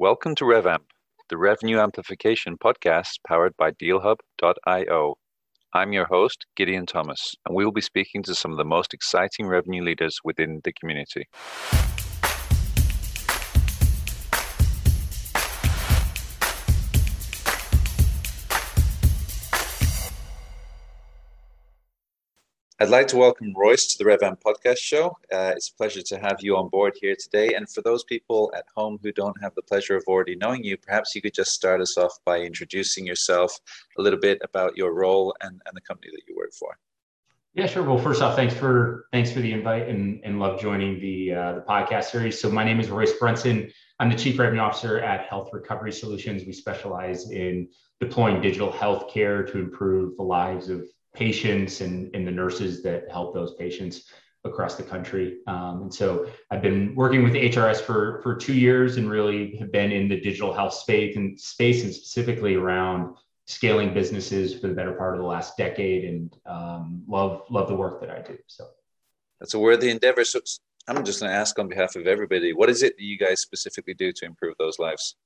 Welcome to RevAmp, the revenue amplification podcast powered by DealHub.io. I'm your host, Gideon Thomas, and we will be speaking to some of the most exciting revenue leaders within the community. I'd like to welcome Royce to the RevAmp podcast show. Uh, it's a pleasure to have you on board here today. And for those people at home who don't have the pleasure of already knowing you, perhaps you could just start us off by introducing yourself a little bit about your role and, and the company that you work for. Yeah, sure. Well, first off, thanks for thanks for the invite and, and love joining the uh, the podcast series. So my name is Royce Brunson. I'm the Chief Revenue Officer at Health Recovery Solutions. We specialize in deploying digital healthcare to improve the lives of patients and, and the nurses that help those patients across the country. Um, and so I've been working with HRS for, for two years and really have been in the digital health space and space and specifically around scaling businesses for the better part of the last decade and um, love, love the work that I do. So that's a worthy endeavor. So I'm just going to ask on behalf of everybody, what is it that you guys specifically do to improve those lives?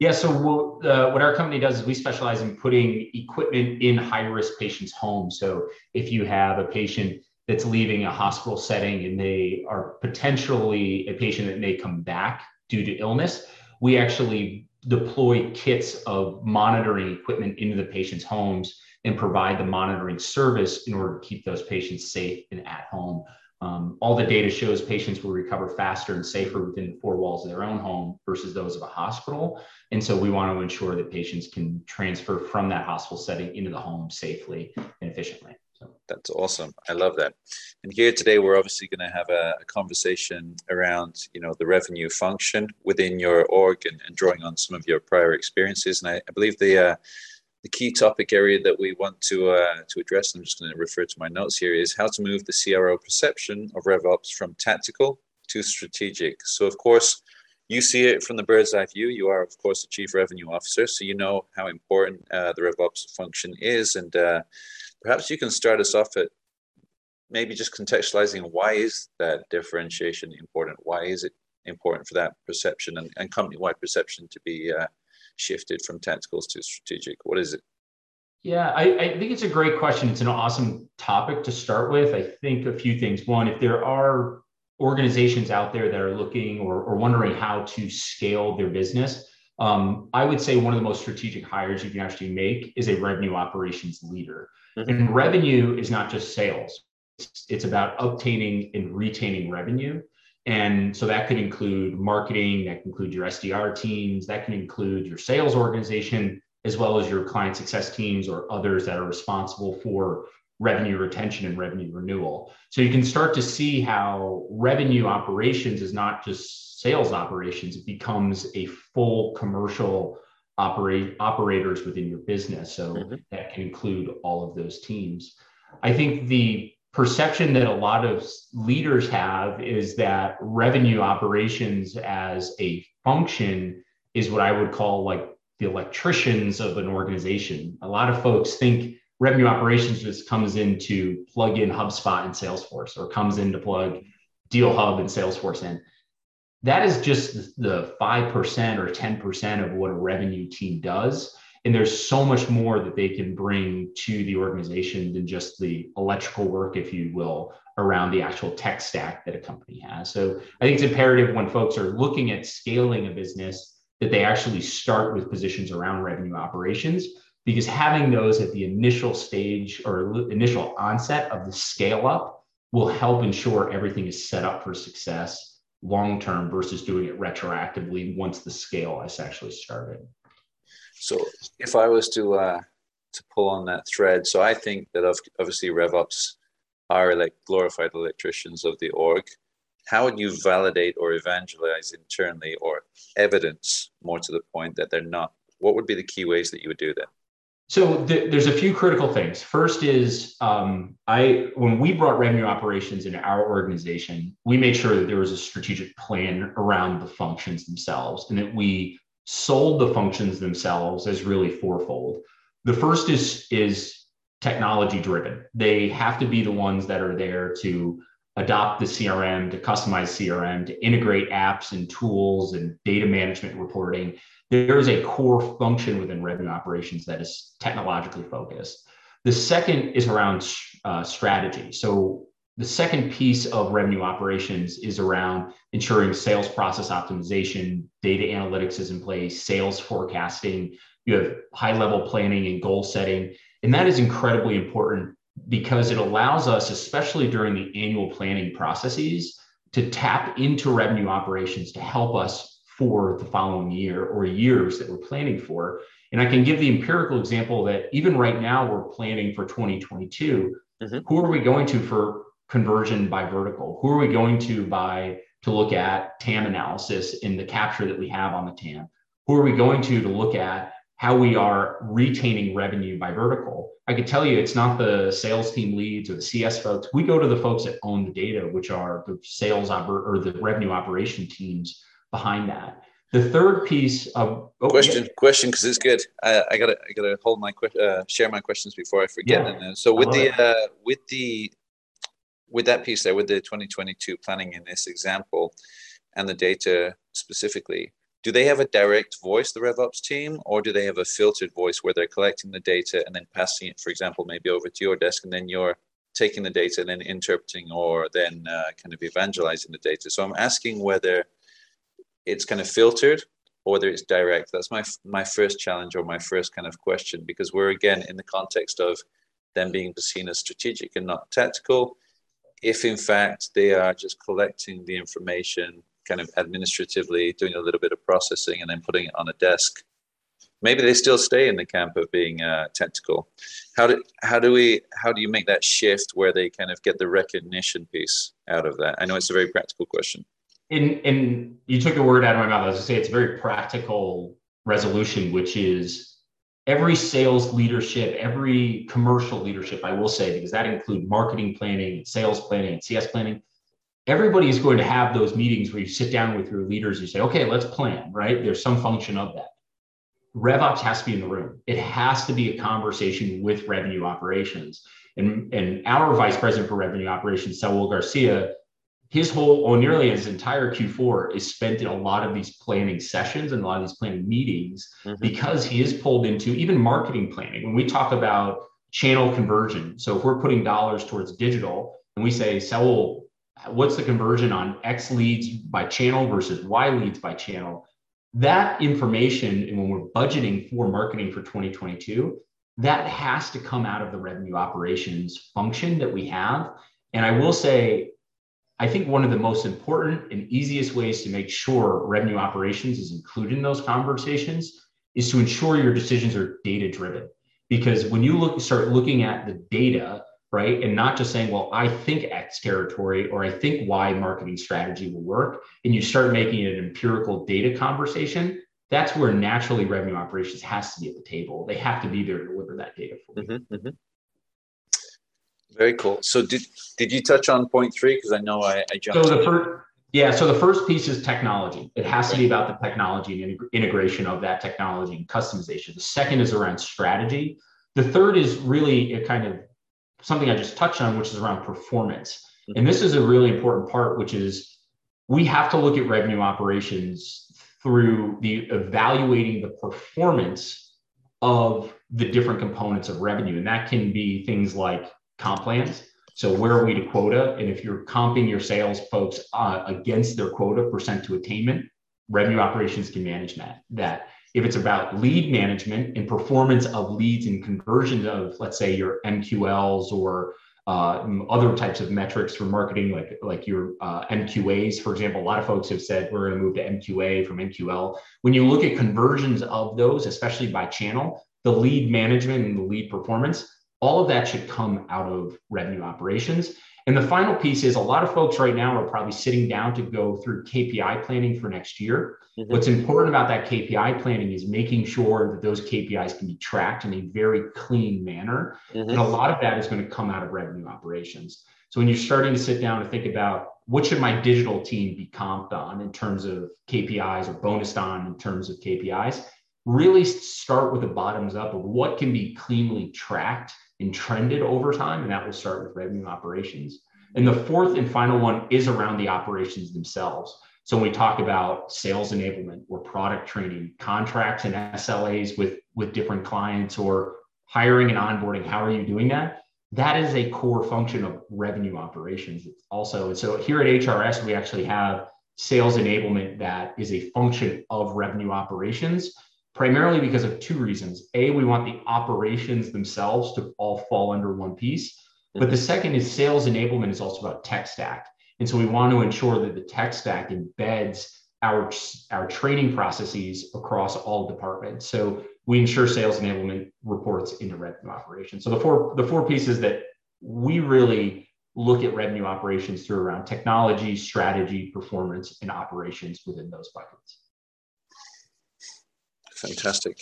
Yeah, so what, uh, what our company does is we specialize in putting equipment in high risk patients' homes. So if you have a patient that's leaving a hospital setting and they are potentially a patient that may come back due to illness, we actually deploy kits of monitoring equipment into the patient's homes and provide the monitoring service in order to keep those patients safe and at home. Um, all the data shows patients will recover faster and safer within the four walls of their own home versus those of a hospital. And so we want to ensure that patients can transfer from that hospital setting into the home safely and efficiently. So. That's awesome. I love that. And here today, we're obviously going to have a, a conversation around, you know, the revenue function within your org and, and drawing on some of your prior experiences. And I, I believe the uh, the key topic area that we want to uh, to address, I'm just going to refer to my notes here, is how to move the CRO perception of RevOps from tactical to strategic. So, of course, you see it from the bird's eye view. You are, of course, the chief revenue officer, so you know how important uh, the RevOps function is. And uh, perhaps you can start us off at maybe just contextualizing why is that differentiation important? Why is it important for that perception and, and company-wide perception to be uh, shifted from tacticals to strategic? What is it? Yeah, I, I, think it's a great question. It's an awesome topic to start with. I think a few things. One, if there are organizations out there that are looking or, or wondering how to scale their business, um, I would say one of the most strategic hires you can actually make is a revenue operations leader. Mm-hmm. And revenue is not just sales, it's, it's about obtaining and retaining revenue. And so that could include marketing, that can include your SDR teams, that can include your sales organization, as well as your client success teams or others that are responsible for revenue retention and revenue renewal. So you can start to see how revenue operations is not just sales operations, it becomes a full commercial operate operators within your business. So mm-hmm. that can include all of those teams. I think the perception that a lot of leaders have is that revenue operations as a function is what I would call like the electricians of an organization. A lot of folks think revenue operations just comes in to plug in HubSpot and Salesforce or comes in to plug DealHub and Salesforce in. That is just the 5% or 10% of what a revenue team does and there's so much more that they can bring to the organization than just the electrical work if you will around the actual tech stack that a company has. So i think it's imperative when folks are looking at scaling a business that they actually start with positions around revenue operations because having those at the initial stage or initial onset of the scale up will help ensure everything is set up for success long term versus doing it retroactively once the scale has actually started so if I was to uh, to pull on that thread, so I think that obviously RevOps are like glorified electricians of the org. How would you validate or evangelize internally or evidence more to the point that they're not? What would be the key ways that you would do that? So th- there's a few critical things. First is um, I when we brought revenue operations into our organization, we made sure that there was a strategic plan around the functions themselves, and that we sold the functions themselves as really fourfold. The first is is technology driven. They have to be the ones that are there to adopt the CRM, to customize CRM, to integrate apps and tools and data management reporting. There is a core function within revenue operations that is technologically focused. The second is around uh, strategy. So the second piece of revenue operations is around ensuring sales process optimization, data analytics is in place, sales forecasting, you have high level planning and goal setting. And that is incredibly important because it allows us, especially during the annual planning processes, to tap into revenue operations to help us for the following year or years that we're planning for. And I can give the empirical example that even right now we're planning for 2022. Mm-hmm. Who are we going to for conversion by vertical? Who are we going to by to look at TAM analysis in the capture that we have on the TAM? Who are we going to to look at how we are retaining revenue by vertical. I could tell you it's not the sales team leads or the CS folks. We go to the folks that own the data, which are the sales oper- or the revenue operation teams behind that. The third piece of oh, question, yeah. question, because it's good. I, I, gotta, I gotta hold my uh, share my questions before I forget. Yeah. And so with the uh, with the with that piece there, with the 2022 planning in this example, and the data specifically, do they have a direct voice, the RevOps team, or do they have a filtered voice where they're collecting the data and then passing it, for example, maybe over to your desk, and then you're taking the data and then interpreting or then uh, kind of evangelizing the data? So I'm asking whether it's kind of filtered or whether it's direct. That's my my first challenge or my first kind of question because we're again in the context of them being seen as strategic and not tactical. If in fact they are just collecting the information kind of administratively doing a little bit of processing and then putting it on a desk. Maybe they still stay in the camp of being uh, technical. How do how do we how do you make that shift where they kind of get the recognition piece out of that? I know it's a very practical question. And and you took a word out of my mouth. I was to say it's a very practical resolution, which is every sales leadership, every commercial leadership, I will say, because that includes marketing planning, sales planning, CS planning everybody is going to have those meetings where you sit down with your leaders, you say, okay, let's plan, right? There's some function of that. RevOps has to be in the room. It has to be a conversation with revenue operations. And, and our vice president for revenue operations, Saul Garcia, his whole, or nearly his entire Q4 is spent in a lot of these planning sessions and a lot of these planning meetings mm-hmm. because he is pulled into even marketing planning. When we talk about channel conversion, so if we're putting dollars towards digital and we say, Saul, what's the conversion on X leads by channel versus Y leads by channel. That information, and when we're budgeting for marketing for 2022, that has to come out of the revenue operations function that we have. And I will say, I think one of the most important and easiest ways to make sure revenue operations is included in those conversations is to ensure your decisions are data driven. Because when you look start looking at the data right? And not just saying, well, I think X territory or I think Y marketing strategy will work. And you start making an empirical data conversation. That's where naturally revenue operations has to be at the table. They have to be there to deliver that data for you. Mm-hmm, mm-hmm. Very cool. So did did you touch on point three? Because I know I, I jumped. So the first, yeah. So the first piece is technology. It has to be about the technology and integration of that technology and customization. The second is around strategy. The third is really a kind of something I just touched on, which is around performance. Mm-hmm. And this is a really important part, which is we have to look at revenue operations through the evaluating the performance of the different components of revenue. And that can be things like comp plans. So where are we to quota? And if you're comping your sales folks uh, against their quota percent to attainment, revenue operations can manage that. That if it's about lead management and performance of leads and conversion of, let's say, your MQLs or uh, other types of metrics for marketing, like like your uh, MQAs, for example. A lot of folks have said we're going to move to MQA from MQL. When you look at conversions of those, especially by channel, the lead management and the lead performance, all of that should come out of revenue operations. And the final piece is a lot of folks right now are probably sitting down to go through KPI planning for next year. Mm-hmm. What's important about that KPI planning is making sure that those KPIs can be tracked in a very clean manner. Mm-hmm. And a lot of that is going to come out of revenue operations. So when you're starting to sit down and think about what should my digital team be comped on in terms of KPIs or bonus on in terms of KPIs, really start with the bottoms up of what can be cleanly tracked and trended over time, and that will start with revenue operations. And the fourth and final one is around the operations themselves. So when we talk about sales enablement or product training, contracts and SLAs with, with different clients or hiring and onboarding, how are you doing that? That is a core function of revenue operations also. And so here at HRS, we actually have sales enablement that is a function of revenue operations, primarily because of two reasons. A, we want the operations themselves to all fall under one piece. But the mm-hmm. second is sales enablement is also about tech stack. And so we want to ensure that the tech stack embeds our, our training processes across all departments. So we ensure sales enablement reports into revenue operations. So the four the four pieces that we really look at revenue operations through around technology, strategy, performance, and operations within those buckets. Fantastic.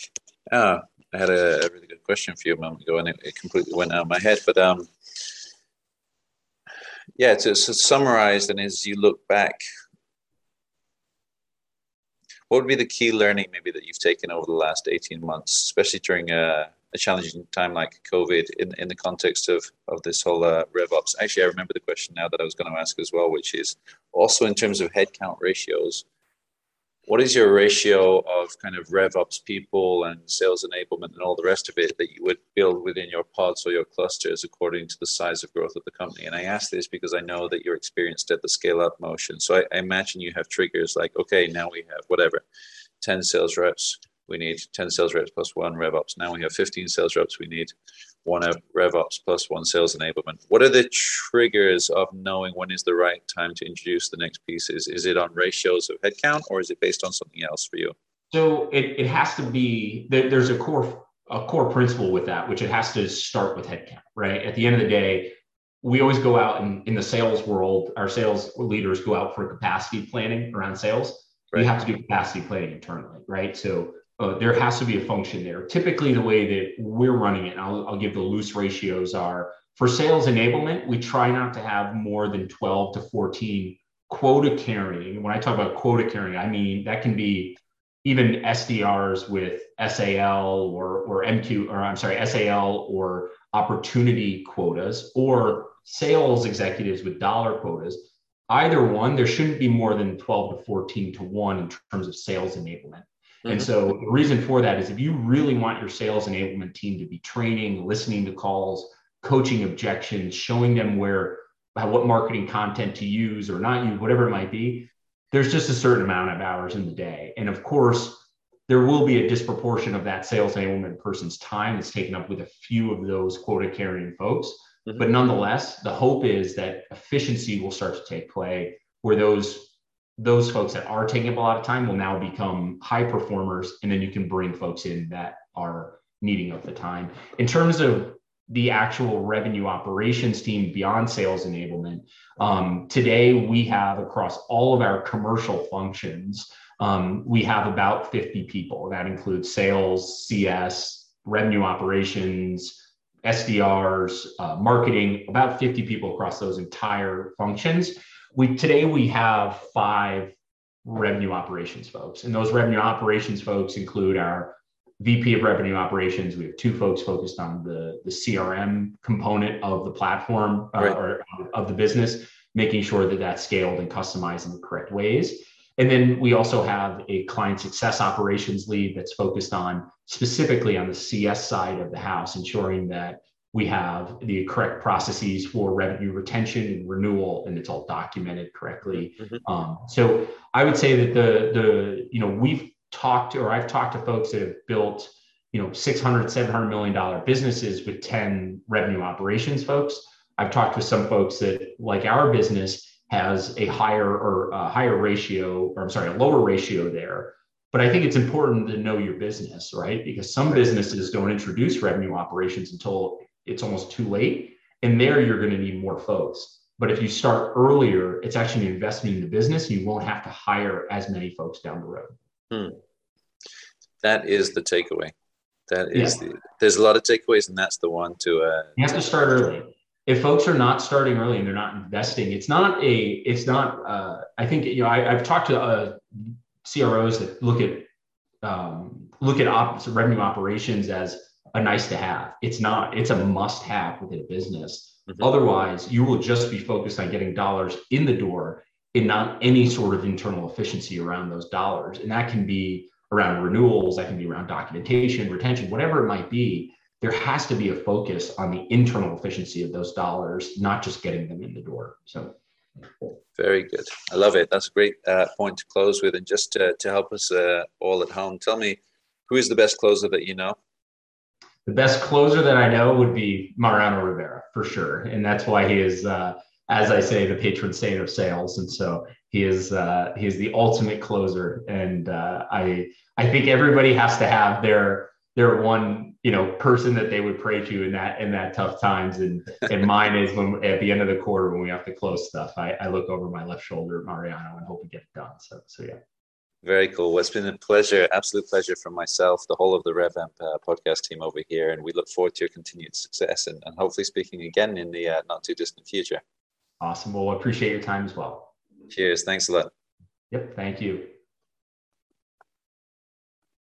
Uh, I had a, a, really good question for you a moment ago, and it, it completely went out of my head. But um, yeah, to, to summarize, and as you look back, what would be the key learning maybe that you've taken over the last 18 months, especially during a, a challenging time like COVID in, in the context of, of this whole uh, RevOps? Actually, I remember the question now that I was going to ask as well, which is also in terms of headcount ratios, what is your ratio of kind of RevOps people and sales enablement and all the rest of it that you would build within your pods or your clusters according to the size of growth of the company? And I ask this because I know that you're experienced at the scale up motion. So I, I imagine you have triggers like, okay, now we have whatever, 10 sales reps, we need 10 sales reps plus one rev ops. Now we have 15 sales reps, we need one rev ops plus one sales enablement. What are the triggers of knowing when is the right time to introduce the next pieces? Is it on ratios of headcount or is it based on something else for you? So it, it has to be, there's a core a core principle with that, which it has to start with headcount, right? At the end of the day, we always go out and in the sales world, our sales leaders go out for capacity planning around sales. Right. We have to do capacity planning internally, right? So uh, there has to be a function there. Typically, the way that we're running it, I'll, I'll give the loose ratios are for sales enablement, we try not to have more than 12 to 14 quota carrying. When I talk about quota carrying, I mean that can be even SDRs with SAL or, or MQ, or I'm sorry, SAL or opportunity quotas, or sales executives with dollar quotas. Either one, there shouldn't be more than 12 to 14 to 1 in terms of sales enablement. Mm-hmm. And so the reason for that is if you really want your sales enablement team to be training, listening to calls, coaching objections, showing them where what marketing content to use or not use, whatever it might be, there's just a certain amount of hours in the day. And of course, there will be a disproportion of that sales enablement person's time that's taken up with a few of those quota carrying folks. Mm-hmm. But nonetheless, the hope is that efficiency will start to take play where those those folks that are taking up a lot of time will now become high performers and then you can bring folks in that are needing of the time. In terms of the actual revenue operations team beyond sales enablement um, today we have across all of our commercial functions um, we have about 50 people. That includes sales cs revenue operations sdrs uh, marketing about 50 people across those entire functions we today we have five revenue operations folks, and those revenue operations folks include our VP of Revenue Operations. We have two folks focused on the, the CRM component of the platform uh, right. or of the business, making sure that that's scaled and customized in the correct ways. And then we also have a client success operations lead that's focused on specifically on the CS side of the house, ensuring that we have the correct processes for revenue retention and renewal and it's all documented correctly mm-hmm. um, so i would say that the the you know we've talked or i've talked to folks that have built you know 600 700 million dollar businesses with 10 revenue operations folks i've talked with some folks that like our business has a higher or a higher ratio or i'm sorry a lower ratio there but I think it's important to know your business, right? Because some businesses don't introduce revenue operations until it's almost too late. And there you're going to need more folks. But if you start earlier, it's actually an investment in the business. and You won't have to hire as many folks down the road. Hmm. That is the takeaway. That is yeah. the, there's a lot of takeaways, and that's the one to. Uh, you have to start early. If folks are not starting early and they're not investing, it's not a. It's not. Uh, I think you know. I, have talked to uh, CROs that look at um, look at op- revenue operations as a nice to have. It's not, it's a must have within a business. Mm-hmm. Otherwise, you will just be focused on getting dollars in the door and not any sort of internal efficiency around those dollars. And that can be around renewals, that can be around documentation, retention, whatever it might be. There has to be a focus on the internal efficiency of those dollars, not just getting them in the door. So, very good. I love it. That's a great uh, point to close with. And just to, to help us uh, all at home, tell me who is the best closer that you know? The best closer that I know would be Mariano Rivera for sure, and that's why he is, uh, as I say, the patron saint of sales. And so he is uh, he is the ultimate closer, and uh, I I think everybody has to have their their one you know person that they would pray to in that in that tough times. And and mine is when at the end of the quarter when we have to close stuff I, I look over my left shoulder at mariano and hope we get it done. So so yeah very cool. Well, it's been a pleasure, absolute pleasure from myself, the whole of the RevAmp uh, podcast team over here, and we look forward to your continued success and, and hopefully speaking again in the uh, not too distant future. Awesome. Well, appreciate your time as well. Cheers. Thanks a lot. Yep. Thank you.